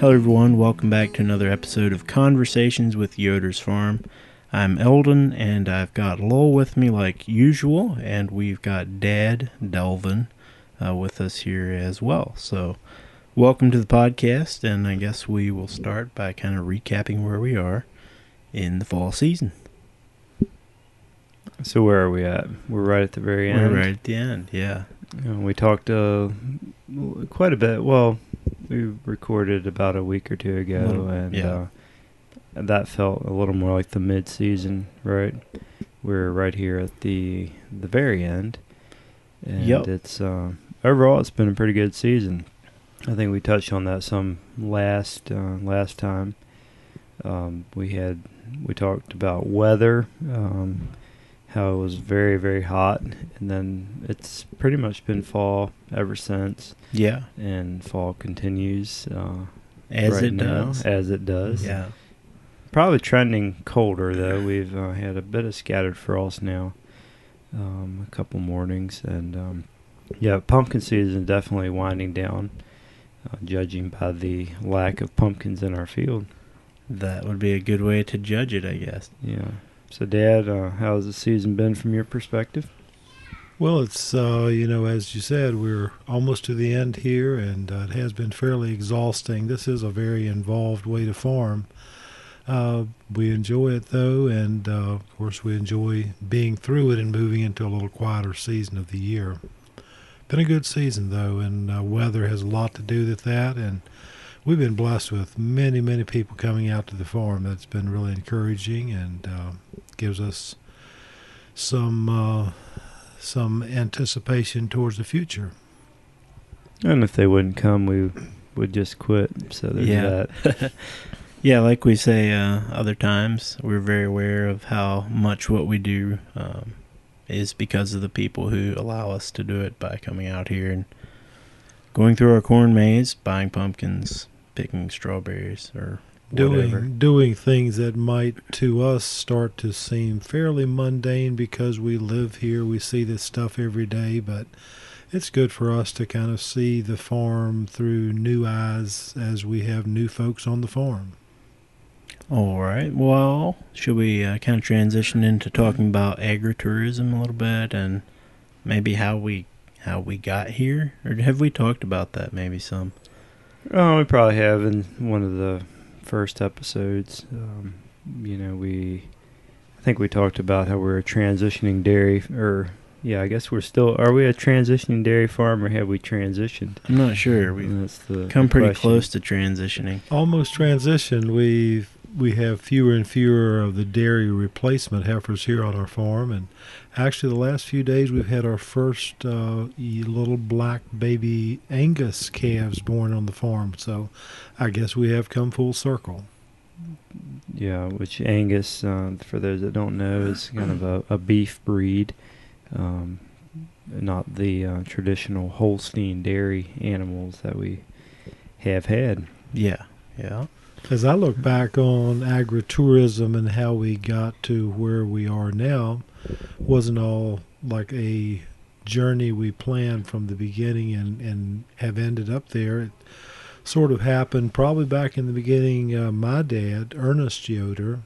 Hello, everyone. Welcome back to another episode of Conversations with Yoder's Farm. I'm Eldon, and I've got Lowell with me like usual, and we've got Dad Delvin uh, with us here as well. So, welcome to the podcast, and I guess we will start by kind of recapping where we are in the fall season. So where are we at? We're right at the very end. We're right at the end, yeah. Uh, we talked uh, quite a bit. Well, we recorded about a week or two ago, Little- and yeah. uh, that felt a little more like the mid-season, right? We're right here at the the very end, and Yep. it's uh, overall it's been a pretty good season. I think we touched on that some last uh, last time. Um, we had we talked about weather, um, how it was very very hot, and then it's pretty much been fall ever since Yeah, and fall continues uh, as right it now, does. as it does. Yeah. Probably trending colder though. We've uh, had a bit of scattered frost now, um, a couple mornings, and um, yeah, pumpkin season definitely winding down, uh, judging by the lack of pumpkins in our field. That would be a good way to judge it, I guess. Yeah. So, Dad, uh, how's the season been from your perspective? Well, it's uh, you know, as you said, we're almost to the end here, and uh, it has been fairly exhausting. This is a very involved way to farm. Uh, we enjoy it though, and uh, of course, we enjoy being through it and moving into a little quieter season of the year. Been a good season though, and uh, weather has a lot to do with that. And we've been blessed with many, many people coming out to the farm. That's been really encouraging and uh, gives us some uh, some anticipation towards the future. And if they wouldn't come, we would just quit. So there's Yeah. that. Yeah, like we say uh, other times, we're very aware of how much what we do um, is because of the people who allow us to do it by coming out here and going through our corn maze, buying pumpkins, picking strawberries, or whatever. Doing doing things that might to us start to seem fairly mundane because we live here, we see this stuff every day, but it's good for us to kind of see the farm through new eyes as we have new folks on the farm. All right. Well, should we uh, kind of transition into talking about agritourism a little bit and maybe how we how we got here, or have we talked about that maybe some? Oh, we probably have in one of the first episodes. Um, you know, we, I think we talked about how we're a transitioning dairy, or yeah, I guess we're still. Are we a transitioning dairy farm, or have we transitioned? I'm not sure. We've that's the come pretty question. close to transitioning. almost transitioned. We we have fewer and fewer of the dairy replacement heifers here on our farm, and actually, the last few days we've had our first uh, little black baby Angus calves born on the farm. So, I guess we have come full circle. Yeah, which Angus, uh, for those that don't know, is kind of a, a beef breed, um, not the uh, traditional Holstein dairy animals that we have had. Yeah. Yeah. As I look back on agritourism and how we got to where we are now, wasn't all like a journey we planned from the beginning and, and have ended up there. It sort of happened probably back in the beginning. Uh, my dad, Ernest Yoder,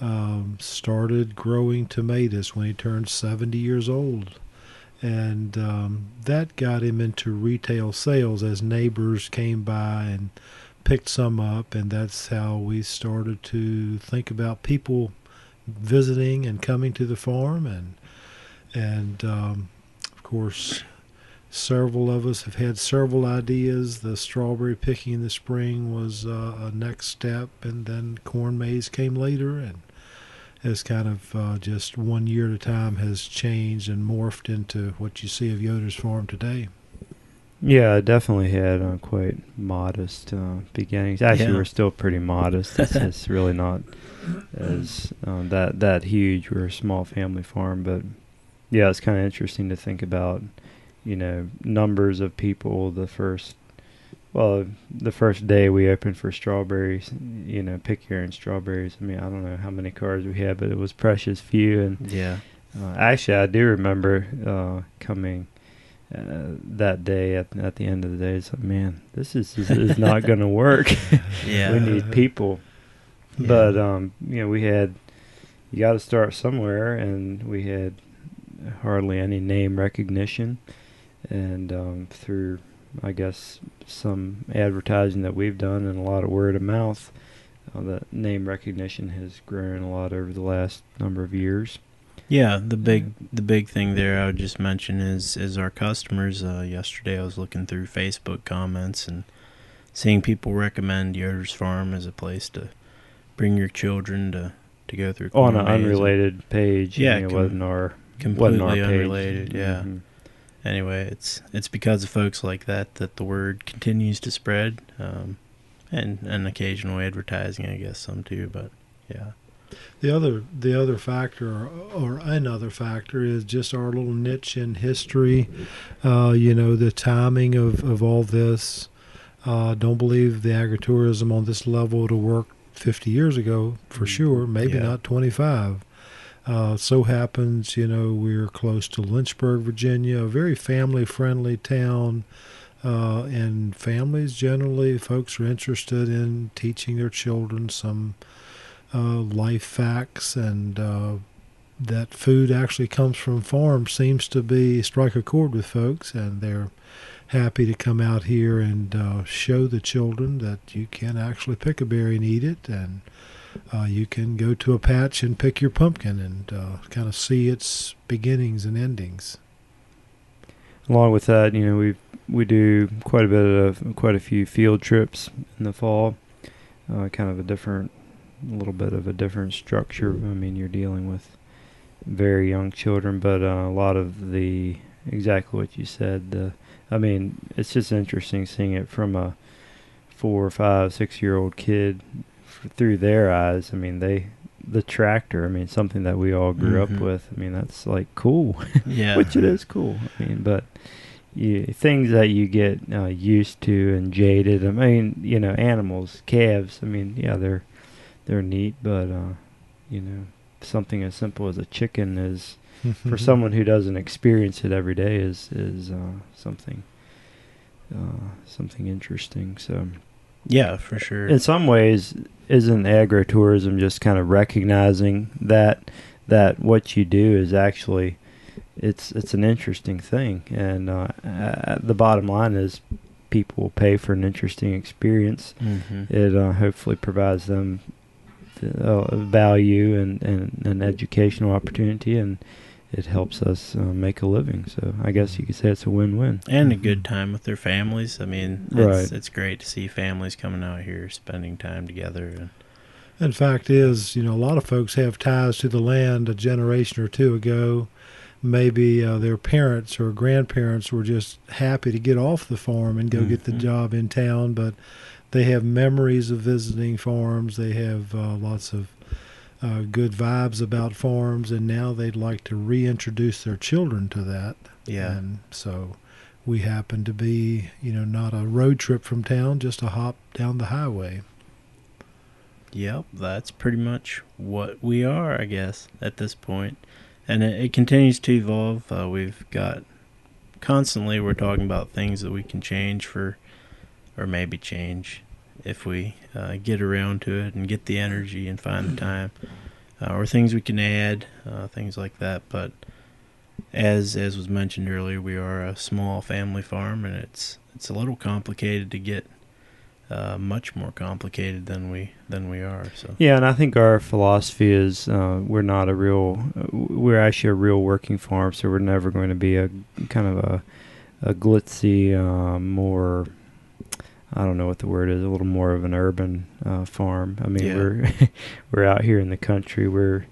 um, started growing tomatoes when he turned 70 years old. And um, that got him into retail sales as neighbors came by and picked some up, and that's how we started to think about people visiting and coming to the farm, and and um, of course, several of us have had several ideas. The strawberry picking in the spring was uh, a next step, and then corn maze came later, and as kind of uh, just one year at a time has changed and morphed into what you see of Yoder's farm today. Yeah, I definitely had uh, quite modest uh, beginnings. Actually, Yeah. we're still pretty modest. It's, it's really not as um, that that huge. We're a small family farm, but yeah, it's kind of interesting to think about. You know, numbers of people. The first, well, the first day we opened for strawberries. You know, pick your own strawberries. I mean, I don't know how many cars we had, but it was precious few. And Yeah. uh, actually, I do remember uh, coming uh, that day at at the end of the day, it's like, man, this is is, is not going to work. Yeah. we need people. Yeah. But um, you know, we had you got to start somewhere, and we had hardly any name recognition, and um, through I guess some advertising that we've done and a lot of word of mouth, uh, that name recognition has grown a lot over the last number of years. Yeah, the big the big thing there I would just mention is is our customers. Uh, yesterday I was looking through Facebook comments and seeing people recommend Yoder's Farm as a place to bring your children to to go through On an unrelated page, Yeah, com- wasn't our completely wasn't our page. unrelated. Yeah. Mhm. Anyway, it's it's because of folks like that that the word continues to spread, um, and and occasional advertising, I guess some too. But yeah, The other the other factor or, or another factor is just our little niche in history. Uh, you know the timing of, of all this. Uh, don't believe the agritourism on this level to work 50 years ago for Mhm. sure. Maybe Yeah. not 25. Uh, so happens, you know, we're close to Lynchburg, Virginia, a very family friendly town. Uh, and families generally, folks are interested in teaching their children some uh, life facts and uh, that food actually comes from farms seems to be strike a chord with folks and they're happy to come out here and uh, show the children that you can actually pick a berry and eat it and uh, you can go to a patch and pick your pumpkin and uh, kind of see its beginnings and endings Along with that, you know, we we do quite a bit of quite a few field trips in the fall. Uh, kind of a different, a little bit of a different structure. I mean, you're dealing with very young children, but uh, a lot of the exactly what you said. The, I mean, it's just interesting seeing it from a four, five, six year old kid f- through their eyes. I mean, they the tractor. I mean, something that we all grew Mhm. up with. I mean, that's like cool yeah, which it is cool. I mean, but you, things that you get uh, used to and jaded. I mean, you know, animals, calves. I mean, yeah, they're they're neat, but uh, you know, something as simple as a chicken is for someone who doesn't experience it every day is is uh, something uh, something interesting. So yeah, for sure. in some ways, isn't agritourism just kind of recognizing that that what you do is actually it's it's an interesting thing, and uh, the bottom line is people will pay for an interesting experience. hmm It uh, hopefully provides them uh, value and, and an educational opportunity, and it helps us uh, make a living. So I guess you could say it's a win-win. and a good time with their families. I mean, it's, Right. it's great to see families coming out here, spending time together, and In fact, is you know a lot of folks have ties to the land a generation or two ago. Maybe uh, their parents or grandparents were just happy to get off the farm and go get the Mhm. job in town, but they have memories of visiting farms. They have uh, lots of uh, good vibes about farms, and now they'd like to reintroduce their children to that. yeah, And so we happen to be, you know, not a road trip from town, just a hop down the highway. Yep, that's pretty much what we are, I guess, at this point. And it, it continues to evolve. Uh, we've got constantly we're talking about things that we can change for, or maybe change if we uh, get around to it and get the energy and find the time, uh, or things we can add, uh, things like that. But as as was mentioned earlier, we are a small family farm, and it's it's a little complicated to get uh, much more complicated than we than we are. So Yeah, and I think our philosophy is uh, we're not a real, uh, we're actually a real working farm, so we're never going to be a kind of a, a glitzy, uh, more, I don't know what the word is, a little more of an urban uh, farm. I mean, Yeah. we're we're out here in the country. We're,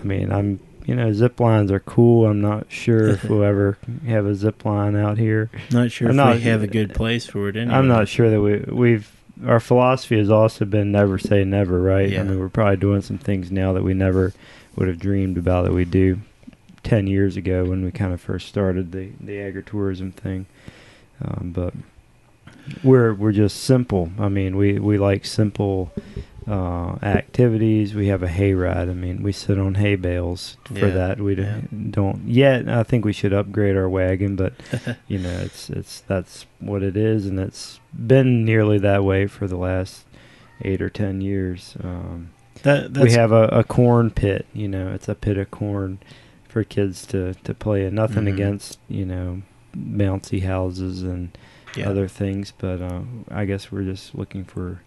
I mean, I'm, you know, zip lines are cool. I'm not sure if we'll ever have a zip line out here. not sure I'm if not- we have a good place for it. Anyway. I'm not sure that we we've our philosophy has also been never say never, right? Yeah. I mean, we're probably doing some things now that we never would have dreamed about that we do ten years ago when we kind of first started the the agritourism thing. Um, but we're we're just simple. I mean, we we like simple uh, activities. We have a hayride. I mean, we sit on hay bales for Yeah, that. We yeah. don't, yet. I think we should upgrade our wagon, but you know, it's it's that's what it is, and it's been nearly that way for the last eight or ten years. Um, That we have a, a corn pit. You know, it's a pit of corn for kids to to play in. Nothing Mhm. against you know bouncy houses and yeah. other things, but uh, I guess we're just looking for,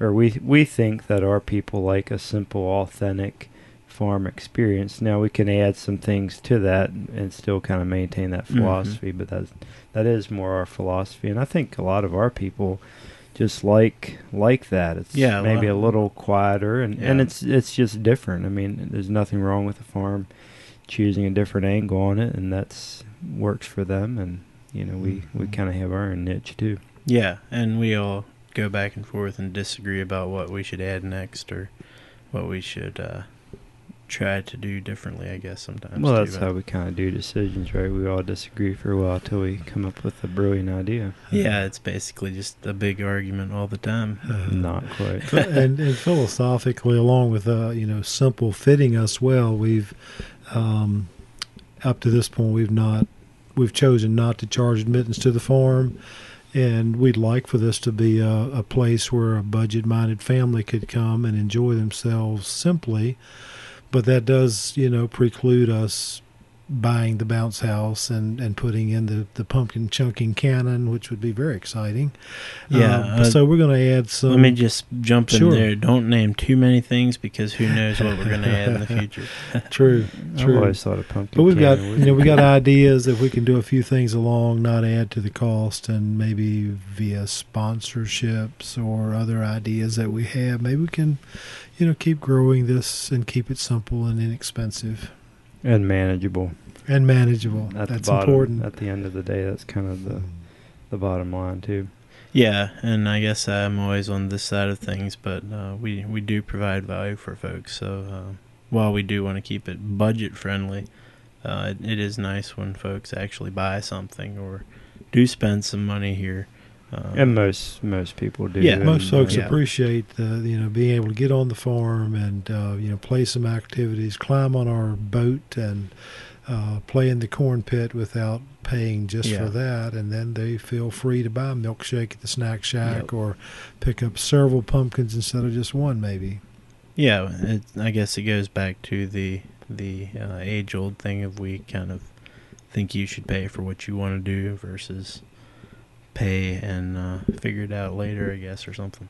or we we think that our people like a simple, authentic farm experience. Now we can add some things to that and still kind of maintain that Mhm. philosophy, but that's that is more our philosophy, and I think a lot of our people just like like that. It's Yeah, maybe a little quieter, and and it's it's just different. I mean, there's nothing wrong with a farm choosing a different angle on it, and that's works for them, and you know we we Mhm. kind of have our own niche too. Yeah, and we all go back and forth and disagree about what we should add next or what we should uh, try to do differently. I guess sometimes. Well, that's but- how we kind of do decisions, right? We all disagree for a while till we come up with a brilliant idea. Yeah, it's basically just a big argument all the time. Uh, Not quite. and, and philosophically, along with uh, you know simple fitting us well, we've um, up to this point we've not we've chosen not to charge admittance to the farm, and we'd like for this to be a, a place where a budget-minded family could come and enjoy themselves simply, but that does you know preclude us buying the bounce house and, and putting in the, the pumpkin chunking cannon, which would be very exciting. Yeah, Um, uh, so we're going to add some. Let me just jump in there. Don't name too many things because who knows what we're going to add in the future. True, True. I've true. always thought a pumpkin. But we've got you know we got ideas if we can do a few things along, not add to the cost, and maybe via sponsorships or other ideas that we have, maybe we can, you know, keep growing this and keep it simple and inexpensive and manageable. and manageable. At That's bottom, important. At the end of the day, that's kind of the the bottom line too. Yeah, and I guess I'm always on this side of things, but uh, we we do provide value for folks. So uh, while we do want to keep it budget friendly, uh, it, it is nice when folks actually buy something or do spend some money here. Uh, And most most people do. Yeah, and, Most folks uh, yeah. appreciate the you know being able to get on the farm and uh, you know play some activities, climb on our boat and uh, play in the corn pit without paying just Yeah. for that, and then they feel free to buy a milkshake at the snack shack Yep. or pick up several pumpkins instead of just one, maybe. Yeah, it, I guess it goes back to the the uh, age old thing of we kind of think you should pay for what you want to do versus pay and uh, figure it out later, I guess, or something.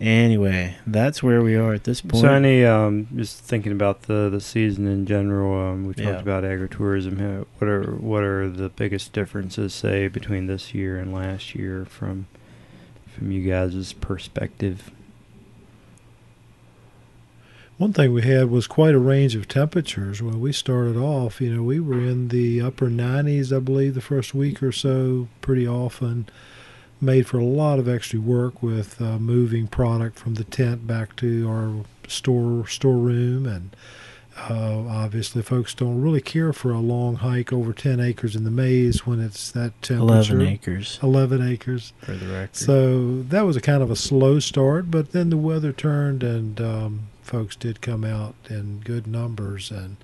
Anyway, that's where we are at this point. So any um, just thinking about the the season in general, um, we talked Yeah. about agritourism. What are what are the biggest differences, say, between this year and last year from from you guys' perspective? One thing we had was quite a range of temperatures. When we started off, you know, we were in the upper 90s, I believe, the first week or so, pretty often. Made for a lot of extra work with uh, moving product from the tent back to our store storeroom, and uh, obviously, folks don't really care for a long hike over 10 acres in the maze when it's that temperature. 11 acres 11 acres. for the record. So that was a kind of a slow start, but then the weather turned and um, folks did come out in good numbers, and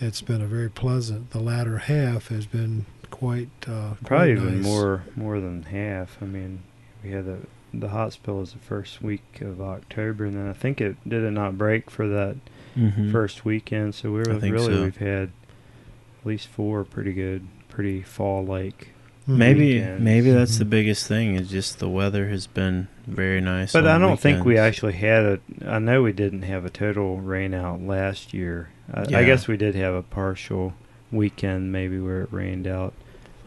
it's been a very pleasant. The latter half has been quite uh, Probably quite even nice. more more than half. I mean, we had the the hot spill was the first week of October, and then I think it did it not break for that Mhm. first weekend. So we I were really so. we've had at least four pretty good, pretty fall like. Mhm. maybe weekends. maybe that's the Mhm. biggest thing is just the weather has been very nice. But I don't think we actually had a. I know we didn't have a total rain out last year. I, Yeah. I guess we did have a partial weekend maybe where it rained out.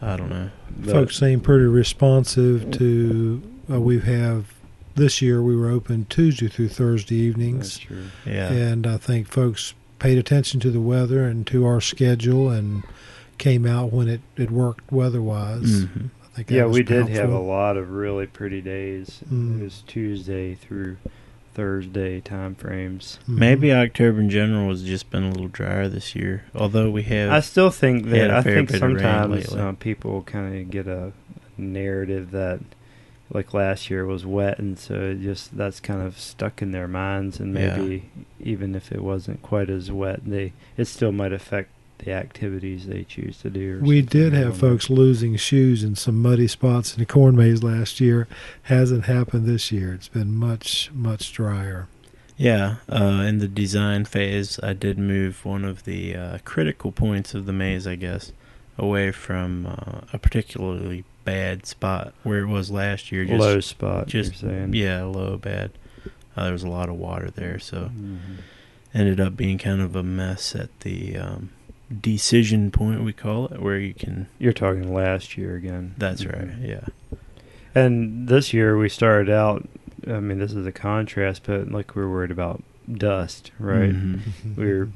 I don't know. But folks seem pretty responsive to. Uh, we have this year we were open Tuesday through Thursday evenings. That's true. Yeah. and I think folks paid attention to the weather and to our schedule and came out when it, it worked weather-wise. Mhm. I think Yeah, was we did have a lot of really pretty days. Mm. It was Tuesday through Thursday time frames. Mhm. Maybe October in general has just been a little drier this year. Although we have, I still think that I think bit of rain sometimes lately. uh, people kind of get a narrative that like last year was wet, and so it just that's kind of stuck in their minds, and Yeah. maybe even if it wasn't quite as wet, they it still might affect the activities they choose to do. or We did have don't know. folks losing shoes in some muddy spots in the corn maze last year. Hasn't happened this year. It's been much, much drier. Yeah, uh, in the design phase, I did move one of the uh, critical points of the maze, I guess, away from uh, a particularly bad spot where it was last year. Just, low spot. just you're saying. yeah, low bad. Uh, there was a lot of water there, so Mhm. ended up being kind of a mess at the um, decision point we call it, where you can. You're talking last year again. That's right. Yeah. And this year we started out. I mean, this is a contrast, but like we were worried about dust, right? Mhm. We were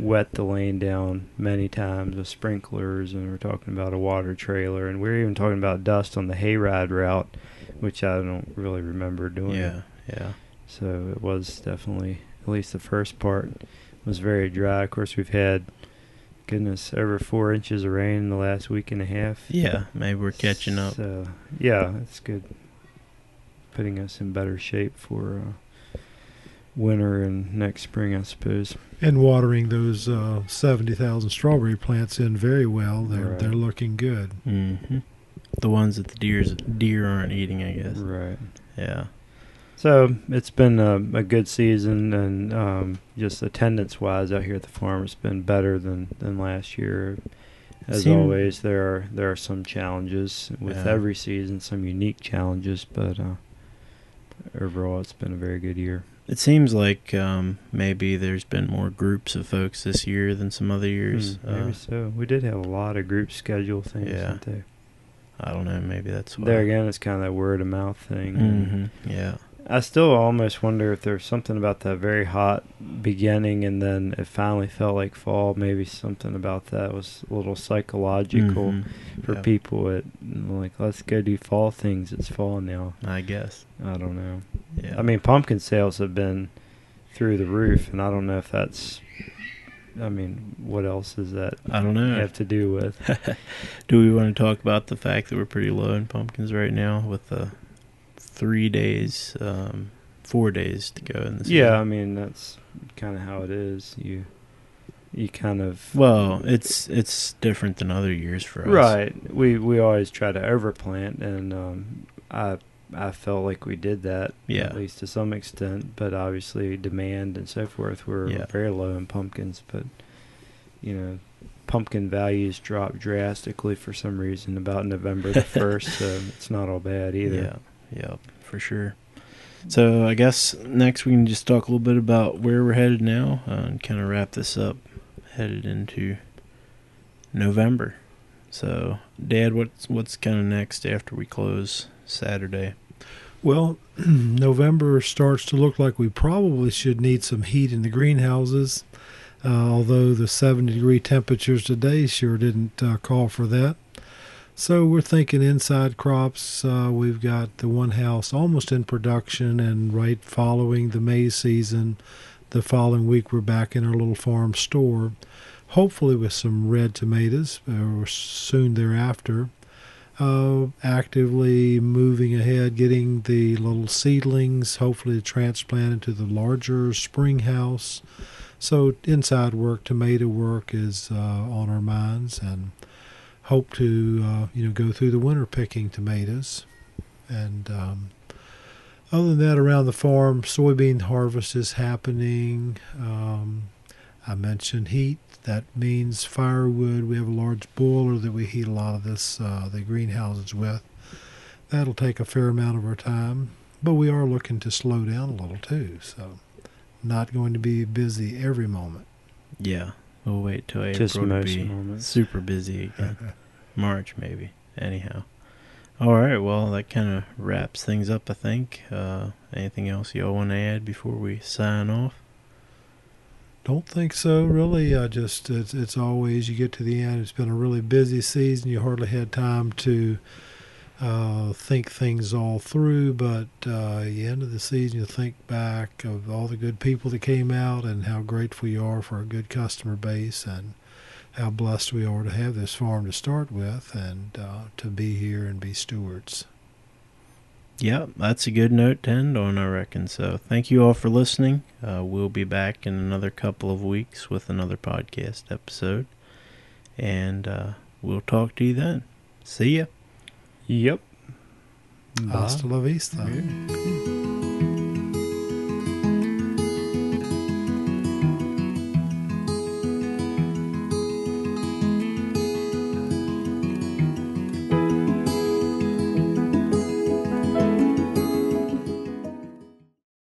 wet the lane down many times with sprinklers, and we're talking about a water trailer, and we're even talking about dust on the hayride route, which I don't really remember doing. Yeah. Yeah. So it was definitely, at least the first part, was very dry. Of course, we've had, goodness, over four inches of rain in the last week and a half. Yeah. Maybe we're catching up. So yeah, it's good. Putting us in better shape for uh, winter and next spring, I suppose. and watering those uh, seventy thousand strawberry plants in very well. They're Right. they're looking good. hmm The ones that the deers deer aren't eating, I guess. Right. Yeah. So it's been a, a good season, and um, just attendance-wise out here at the farm, it's been better than, than last year. As Seem- always, there are there are some challenges with Yeah. every season, some unique challenges, but uh, overall, it's been a very good year. It seems like um, maybe there's been more groups of folks this year than some other years. Hmm, maybe Uh, so. We did have a lot of group schedule things. Yeah. didn't they? I don't know. Maybe that's why. There again, it's kind of that word of mouth thing. and hmm Yeah. I still almost wonder if there's something about that very hot beginning and then it finally felt like fall. Maybe something about that was a little psychological Mhm. for Yeah, people. It like let's go do fall things. It's fall now. I guess. I don't know. Yeah. I mean, pumpkin sales have been through the roof, and I don't know if that's. I mean, what else is that I don't know. have to do with? Do we want to talk about the fact that we're pretty low in pumpkins right now with the three days, um, four days to go in the season? Yeah, I mean that's kind of how it is. You, you kind of Well, it's it's different than other years for us. Right. We we always try to overplant, and um, I I felt like we did that Yeah. at least to some extent. But obviously, demand and so forth were Yeah. very low in pumpkins. But you know, pumpkin values dropped drastically for some reason about November the first. so it's not all bad either. Yeah. Yep. For sure. So I guess next we can just talk a little bit about where we're headed now uh, and kind of wrap this up. Headed into November. So, Dad, what's what's kind of next after we close Saturday? Well, November starts to look like we probably should need some heat in the greenhouses, uh, although the 70 degree temperatures today sure didn't uh, call for that. So we're thinking inside crops. Uh, we've got the one house almost in production, and right following the maze season, the following week we're back in our little farm store, hopefully with some red tomatoes or soon thereafter uh, actively moving ahead, getting the little seedlings, hopefully transplanted to the larger spring house. So inside work, tomato work is uh, on our minds, and hope to uh, you know go through the winter picking tomatoes. And um, other than that, around the farm, soybean harvest is happening. Um, I mentioned heat. That means firewood. We have a large boiler that we heat a lot of this, uh, the greenhouses with. That'll take a fair amount of our time, but we are looking to slow down a little too. So, not going to be busy every moment. Yeah, we'll wait till April Just to most be moments. super busy again. March maybe. Anyhow. All right. Well, that kind of wraps things up. I think. Uh, anything else y'all want to add before we sign off? Don't think so, really. I just it's it's always you get to the end. It's been a really busy season. You hardly had time to uh, think things all through, but uh, the end of the season, you think back of all the good people that came out and how grateful you are for a good customer base and how blessed we are to have this farm to start with and uh, to be here and be stewards. Yep, that's a good note to end on, I reckon. So thank you all for listening. Uh, we'll be back in another couple of weeks with another podcast episode. And uh, we'll talk to you then. See ya. Yep. Hasta la vista. Good.